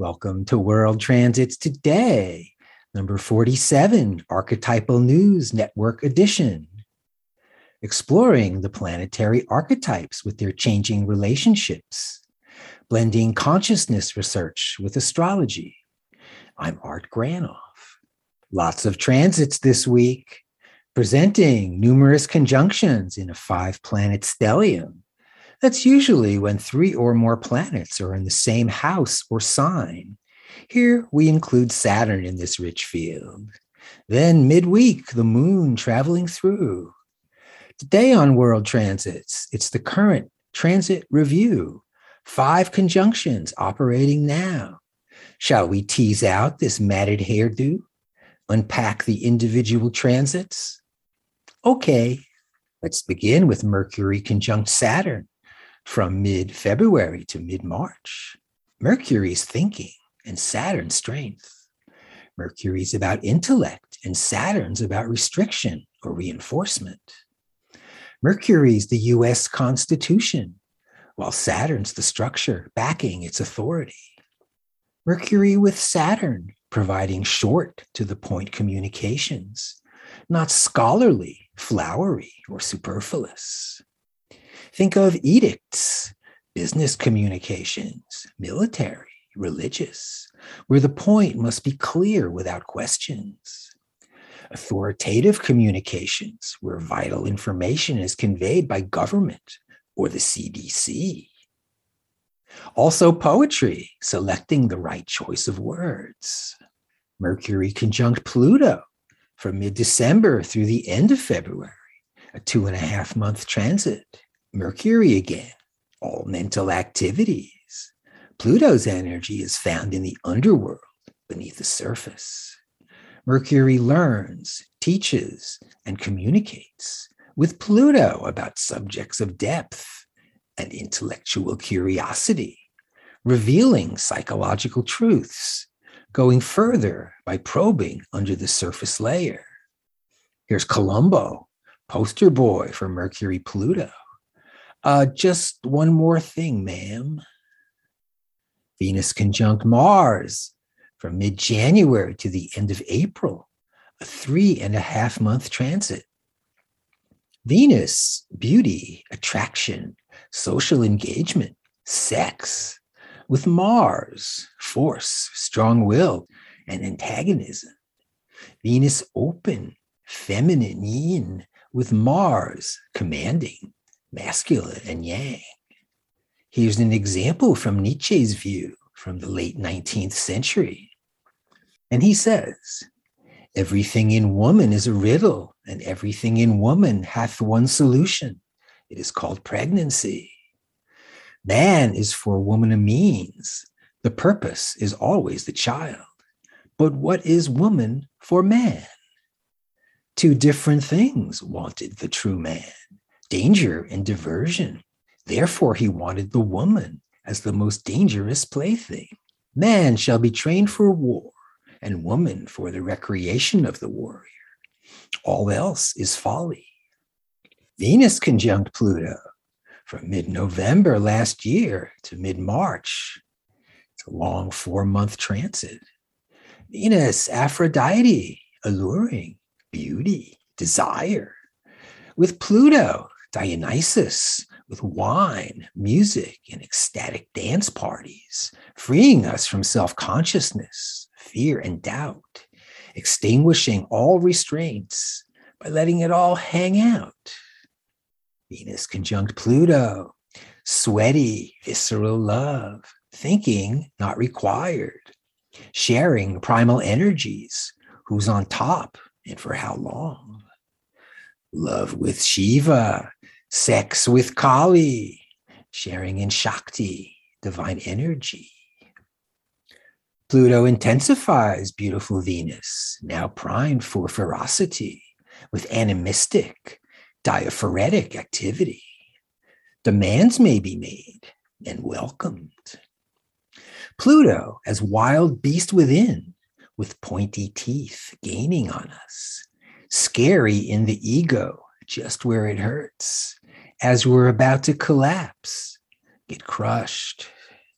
Welcome to World Transits Today, number 47, Archetypal News Network Edition. Exploring the planetary archetypes with their changing relationships, blending consciousness research with astrology. I'm Art Granoff. Lots of transits this week, presenting numerous conjunctions in a five planet stellium that's usually when three or more planets are in the same house or sign. Here we include Saturn in this rich field. Then midweek, the moon traveling through. Today on World Transits, it's the current transit review. Five conjunctions operating now. Shall we tease out this matted hairdo? Unpack the individual transits? Okay, let's begin with Mercury conjunct Saturn from mid February to mid March. Mercury's thinking and Saturn's strength. Mercury's about intellect and Saturn's about restriction or reinforcement. Mercury's the US Constitution, while Saturn's the structure backing its authority. Mercury with Saturn providing short to the point communications, not scholarly, flowery, or superfluous. Think of edicts, business communications, military, religious, where the point must be clear without questions. Authoritative communications, where vital information is conveyed by government or the CDC. Also, poetry, selecting the right choice of words. Mercury conjunct Pluto from mid December through the end of February, a two and a half month transit. Mercury again, all mental activities. Pluto's energy is found in the underworld beneath the surface. Mercury learns, teaches, and communicates with Pluto about subjects of depth and intellectual curiosity, revealing psychological truths, going further by probing under the surface layer. Here's Columbo, poster boy for Mercury Pluto. Uh, just one more thing, ma'am. Venus conjunct Mars from mid January to the end of April, a three and a half month transit. Venus, beauty, attraction, social engagement, sex. With Mars, force, strong will, and antagonism. Venus open, feminine yin, with Mars commanding, masculine and yang. Here's an example from Nietzsche's view from the late 19th century. And he says, Everything in woman is a riddle, and everything in woman hath one solution. It is called pregnancy. Man is for woman a means. The purpose is always the child. But what is woman for man? Two different things wanted the true man danger and diversion. Therefore, he wanted the woman as the most dangerous plaything. Man shall be trained for war, and woman for the recreation of the warrior. All else is folly. Venus conjunct Pluto from mid November last year to mid March. It's a long four month transit. Venus, Aphrodite, alluring, beauty, desire. With Pluto, Dionysus with wine, music, and ecstatic dance parties, freeing us from self consciousness, fear, and doubt, extinguishing all restraints by letting it all hang out. Venus conjunct Pluto, sweaty, visceral love, thinking not required, sharing primal energies, who's on top and for how long. Love with Shiva, sex with Kali, sharing in Shakti, divine energy. Pluto intensifies beautiful Venus, now primed for ferocity with animistic, diaphoretic activity. Demands may be made and welcomed. Pluto as wild beast within, with pointy teeth gaining on us, scary in the ego, just where it hurts, as we're about to collapse, get crushed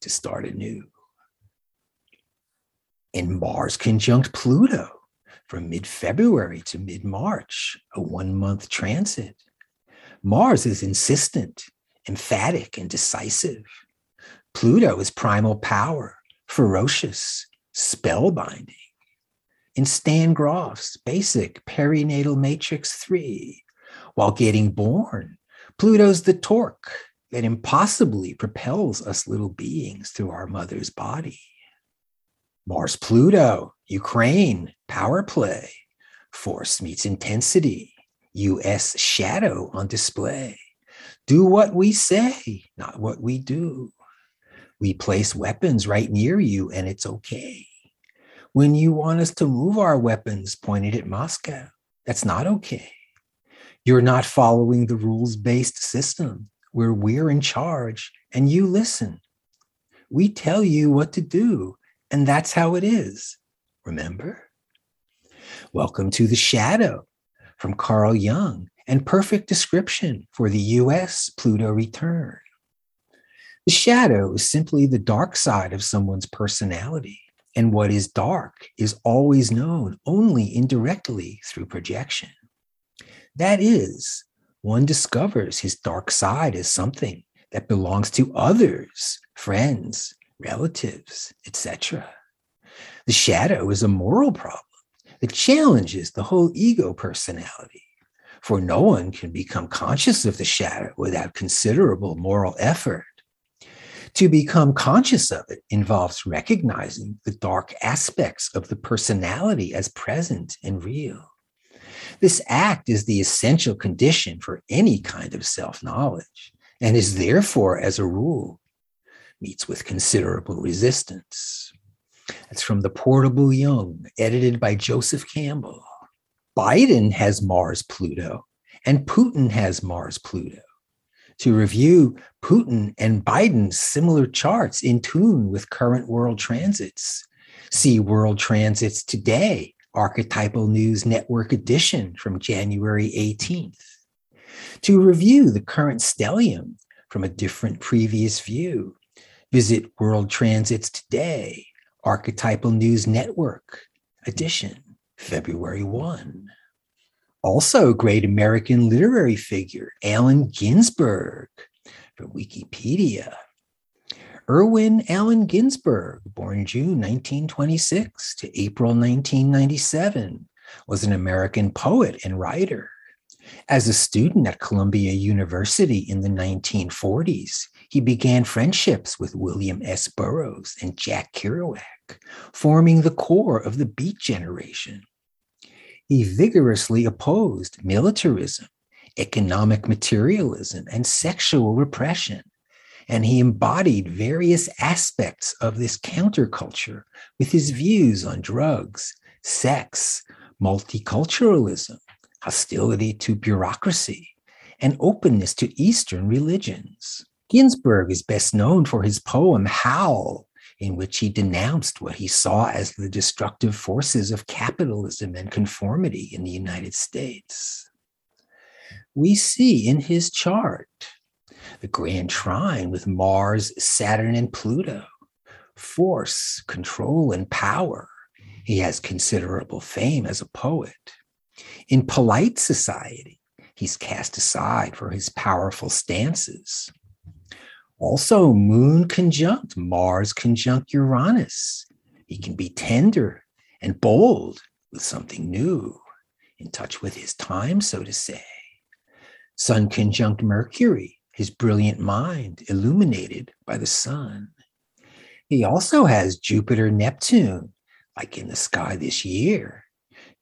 to start anew. in Mars conjunct Pluto from mid February to mid March, a one month transit. Mars is insistent, emphatic, and decisive. Pluto is primal power, ferocious, spellbinding. In Stan Grof's basic perinatal matrix 3, while getting born, Pluto's the torque that impossibly propels us little beings through our mother's body. Mars Pluto, Ukraine, power play, force meets intensity, US shadow on display. Do what we say, not what we do. We place weapons right near you, and it's okay. When you want us to move our weapons pointed at Moscow, that's not okay. You're not following the rules based system where we're in charge and you listen. We tell you what to do, and that's how it is. Remember? Welcome to The Shadow from Carl Jung and perfect description for the US Pluto return. The shadow is simply the dark side of someone's personality, and what is dark is always known only indirectly through projection. That is, one discovers his dark side as something that belongs to others, friends, relatives, etc. The shadow is a moral problem that challenges the whole ego personality, for no one can become conscious of the shadow without considerable moral effort. To become conscious of it involves recognizing the dark aspects of the personality as present and real. This act is the essential condition for any kind of self knowledge and is therefore, as a rule, meets with considerable resistance. That's from the Portable Jung, edited by Joseph Campbell. Biden has Mars Pluto, and Putin has Mars Pluto. To review Putin and Biden's similar charts in tune with current world transits, see World Transits Today, Archetypal News Network edition from January 18th. To review the current stellium from a different previous view, visit World Transits Today, Archetypal News Network edition, February 1. Also, great American literary figure, Allen Ginsberg from Wikipedia. Irwin Allen Ginsberg, born June 1926 to April 1997, was an American poet and writer. As a student at Columbia University in the 1940s, he began friendships with William S. Burroughs and Jack Kerouac, forming the core of the Beat Generation. He vigorously opposed militarism, economic materialism, and sexual repression. And he embodied various aspects of this counterculture with his views on drugs, sex, multiculturalism, hostility to bureaucracy, and openness to Eastern religions. Ginsberg is best known for his poem Howl, in which he denounced what he saw as the destructive forces of capitalism and conformity in the United States. We see in his chart the grand trine with Mars, Saturn, and Pluto, force, control, and power. He has considerable fame as a poet. In polite society, he's cast aside for his powerful stances. Also, Moon conjunct Mars conjunct Uranus. He can be tender and bold with something new, in touch with his time, so to say. Sun conjunct Mercury, his brilliant mind illuminated by the sun. He also has Jupiter Neptune, like in the sky this year.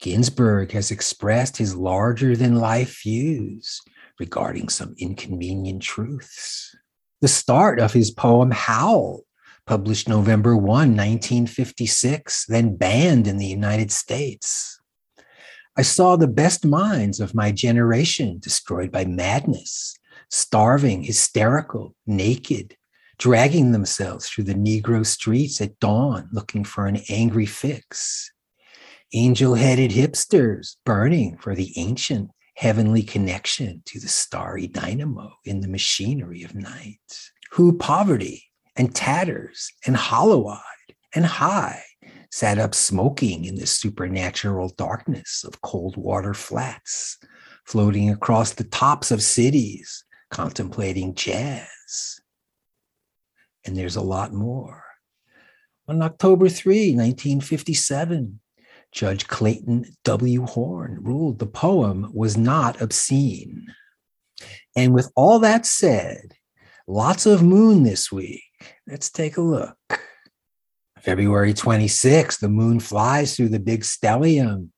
Ginsberg has expressed his larger than life views regarding some inconvenient truths the start of his poem Howl, published November 1, 1956, then banned in the United States. I saw the best minds of my generation destroyed by madness, starving, hysterical, naked, dragging themselves through the Negro streets at dawn looking for an angry fix. Angel headed hipsters burning for the ancient heavenly connection to the starry dynamo in the machinery of night, who poverty and tatters and hollow eyed and high sat up smoking in the supernatural darkness of cold water flats, floating across the tops of cities, contemplating jazz. And there's a lot more. On October 3, 1957, Judge Clayton W. Horn ruled the poem was not obscene. And with all that said, lots of moon this week. Let's take a look. February 26th, the moon flies through the big stellium.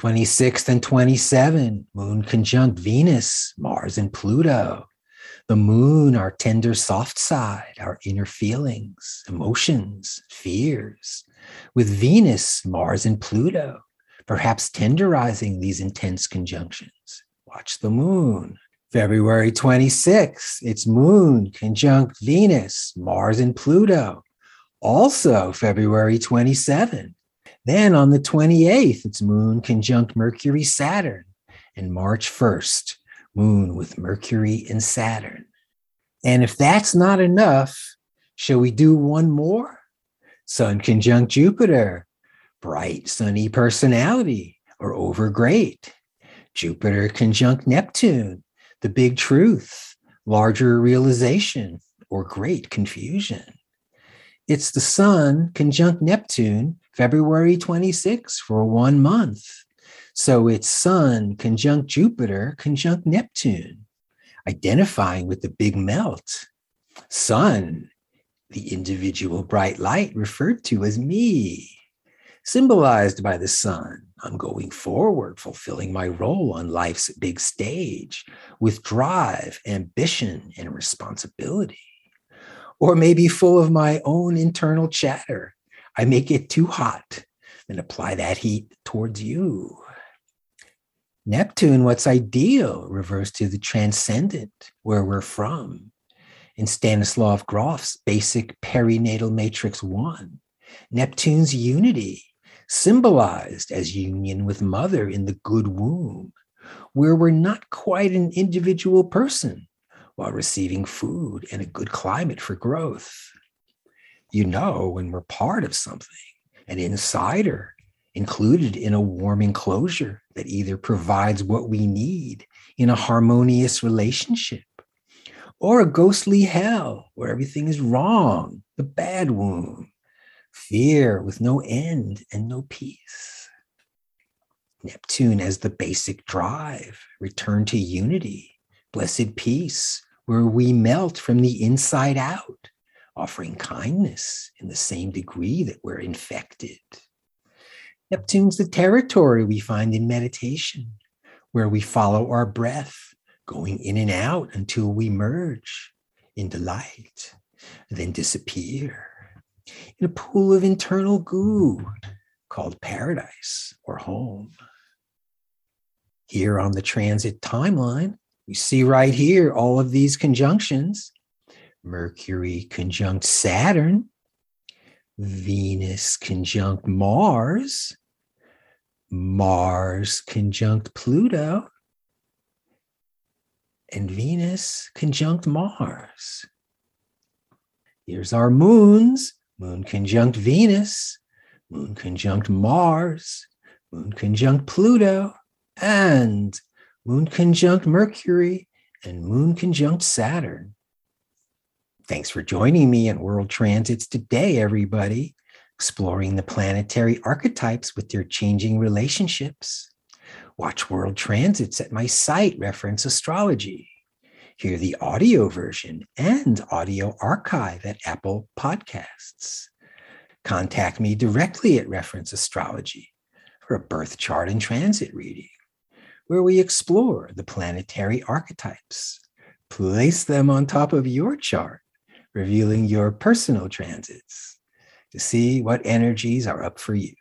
26th and 27, moon conjunct Venus, Mars, and Pluto. The moon, our tender soft side, our inner feelings, emotions, fears with Venus, Mars, and Pluto, perhaps tenderizing these intense conjunctions. Watch the moon. February 26th, it's moon conjunct Venus, Mars, and Pluto. Also, February 27th. Then on the 28th, it's moon conjunct Mercury, Saturn. And March 1st, moon with Mercury and Saturn. And if that's not enough, shall we do one more? Sun conjunct Jupiter, bright, sunny personality, or over great. Jupiter conjunct Neptune, the big truth, larger realization, or great confusion. It's the Sun conjunct Neptune, February 26 for one month. So it's Sun conjunct Jupiter conjunct Neptune, identifying with the big melt. Sun the individual bright light referred to as me, symbolized by the sun. I'm going forward, fulfilling my role on life's big stage with drive, ambition, and responsibility. Or maybe full of my own internal chatter. I make it too hot and apply that heat towards you. Neptune, what's ideal, refers to the transcendent, where we're from in Stanislav Grof's basic perinatal matrix one, Neptune's unity, symbolized as union with mother in the good womb, where we're not quite an individual person while receiving food and a good climate for growth. You know, when we're part of something, an insider included in a warm enclosure that either provides what we need in a harmonious relationship or a ghostly hell where everything is wrong, the bad womb, fear with no end and no peace. Neptune as the basic drive, return to unity, blessed peace, where we melt from the inside out, offering kindness in the same degree that we're infected. Neptune's the territory we find in meditation, where we follow our breath going in and out until we merge into light, then disappear in a pool of internal goo called paradise or home. Here on the transit timeline, you see right here all of these conjunctions Mercury conjunct Saturn, Venus conjunct Mars, Mars conjunct Pluto, and Venus conjunct Mars. Here's our moons moon conjunct Venus, moon conjunct Mars, moon conjunct Pluto, and moon conjunct Mercury, and moon conjunct Saturn. Thanks for joining me in World Transits today, everybody, exploring the planetary archetypes with their changing relationships. Watch world transits at my site, Reference Astrology. Hear the audio version and audio archive at Apple Podcasts. Contact me directly at Reference Astrology for a birth chart and transit reading, where we explore the planetary archetypes, place them on top of your chart, revealing your personal transits to see what energies are up for you.